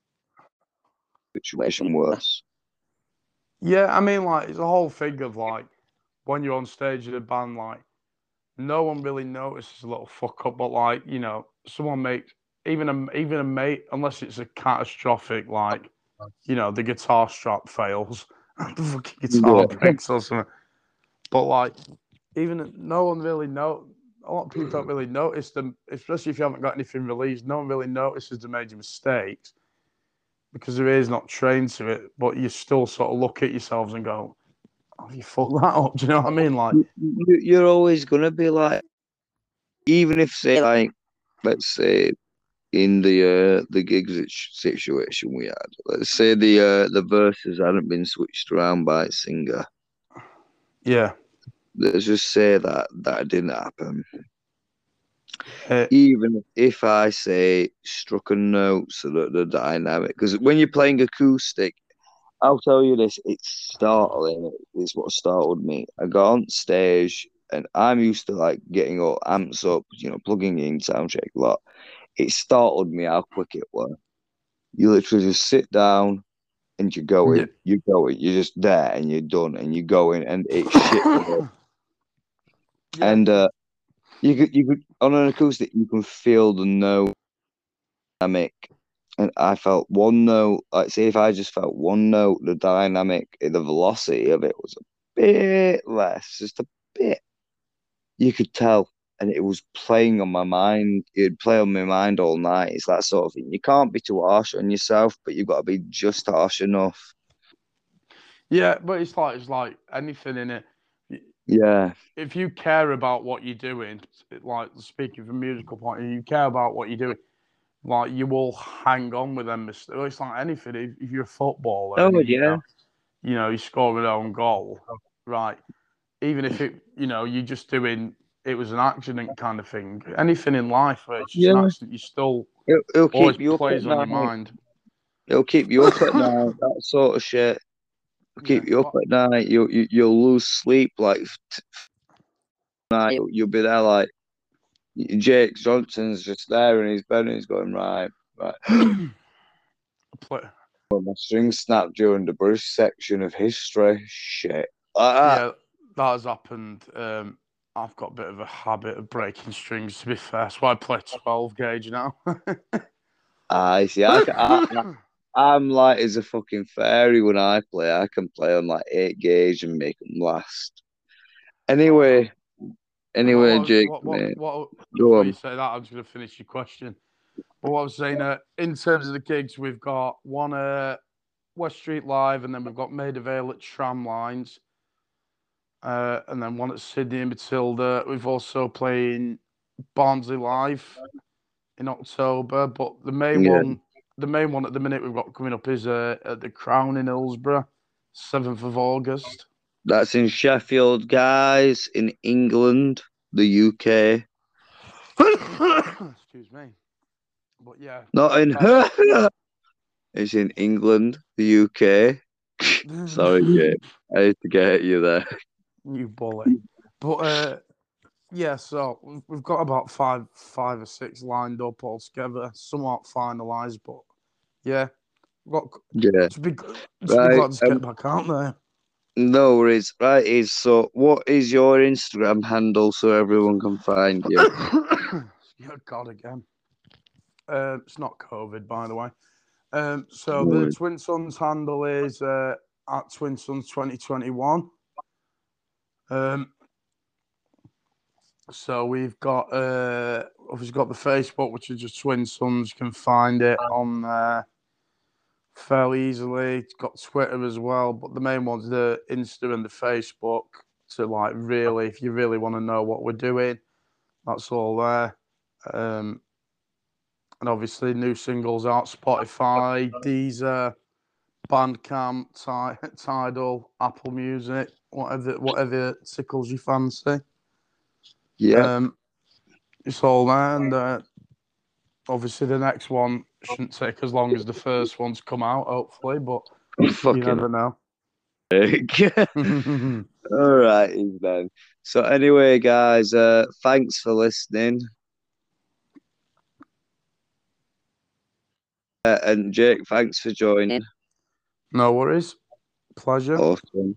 situation worse. yeah. I mean, like it's a whole thing of like when you're on stage in a band, like no one really notices a little fuck up, but like you know, someone makes even a even a mate, unless it's a catastrophic, like you know, the guitar strap fails, the fucking guitar Yeah. breaks or something. But like, even no one really know. A lot of people don't really notice them, especially if you haven't got anything released. No one really notices the major mistakes because their ear's not trained to it. But you still sort of look at yourselves and go, "Oh, you fucked that up." Do you know what I mean? Like, You- You're always gonna be like, even if say like, let's say, in the uh the gigs situation we had, let's say the uh the verses hadn't been switched around by a singer. yeah, Let's just say that that didn't happen. uh, Even if I say struck a note so that the dynamic, because when you're playing acoustic, I'll tell you this, it's startling. It's what startled me. I got on stage and I'm used to like getting all amps up, you know, plugging in sound check a lot. It startled me how quick it was. You literally just sit down and you go going, Yeah. you go going, you're just there and you're done and you go going and it's shit. Yeah. and uh, you could you could on an acoustic you can feel the note dynamic, and I felt one note. Like say if I just felt one note, the dynamic, the velocity of it was a bit less, just a bit. You could tell, and it was playing on my mind. It'd play on my mind all night. It's that sort of thing. You can't be too harsh on yourself, but you've got to be just harsh enough. yeah, but it's like it's like anything in it. Yeah, if you care about what you're doing, like speaking from a musical point, of view, you care about what you're doing, like you will hang on with them. It's like anything. If, if you're a footballer, Oh, and, you yeah. know, you know you score an own goal, right? Even if it, you know, you're just doing it was an accident kind of thing. Anything in life where it's just an accident, you still it'll, it'll always keep you up at plays on your mind. It'll keep you up at night. That sort of shit. It'll keep Yeah, you up but- at night. You you you'll lose sleep like t- night. You'll, you'll be there like Jake Johnson's just there in his bed and he's going right, right. Play- my string snapped during the Bruce section of history. Shit. Like that. yeah, that has happened. Um, I've got a bit of a habit of breaking strings. To be fair, that's why I play twelve gauge now. I see. I, I, I, am light as a fucking fairy when I play. I can play on like eight gauge and make them last. Anyway, anyway, What Jake, what, what, mate, what, before you say that, I'm just going to finish your question. But what I was saying, uh, in terms of the gigs, we've got one uh, West Street Live, and then we've got Maida Vale at Tram Lines, uh, and then one at Sidney and Matilda. We've also playing Barnsley Live in October, but the main Yeah. one, the main one at the minute we've got coming up is uh, at the Crown in Hillsborough, seventh of August. That's in Sheffield, guys, in England, the UK. Excuse me. But yeah, Not in that's- It's in England, the UK. Sorry. I had to get you there. You bully. But uh, yeah, so we've- got about five, five or six lined up altogether, somewhat finalised. But yeah, got Yeah. to be, to be Right, glad to um, get back out there. No worries. Right, is so what is your Instagram handle so everyone can find you? yeah, God again. Uh, it's not COVID, by the way. Um, so No the. Twin Suns handle is uh, at Twin Suns 2021. Um, so we've got uh, obviously got the Facebook, which is just Twin Suns. You can find it on there fairly easily. It's got Twitter as well, but the main one's the Insta and the Facebook. To like really, if you really want to know what we're doing, that's all there. Um, and obviously new singles out Spotify, Deezer, Bandcamp, Ti- Tidal, Apple Music, whatever whatever tickles your fancy. Yeah. Um, it's all there, and uh, obviously the next one shouldn't take as long as the first one's come out, hopefully, but you never know. heck. All right, then. So anyway, guys, uh, thanks for listening. Uh, and Jake, thanks for joining. No worries. Pleasure. Awesome.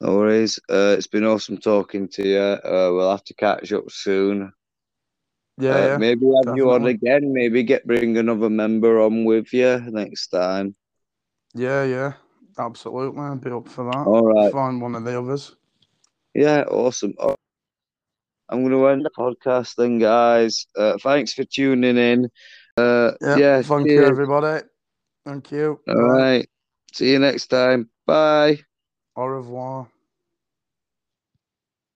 No worries. Uh, it's been awesome talking to you. Uh, we'll have to catch up soon. yeah, Uh, yeah. maybe have you on again. Maybe get bring another member on with you next time. Yeah, yeah. Absolutely. I'd be up for that. All right. Find one of the others. Yeah, awesome. Oh, I'm going to end the podcast then, guys. Uh, thanks for tuning in. Uh, Yeah. yeah, Thank you, everybody. Thank you. All right. See you next time. Bye. Au revoir.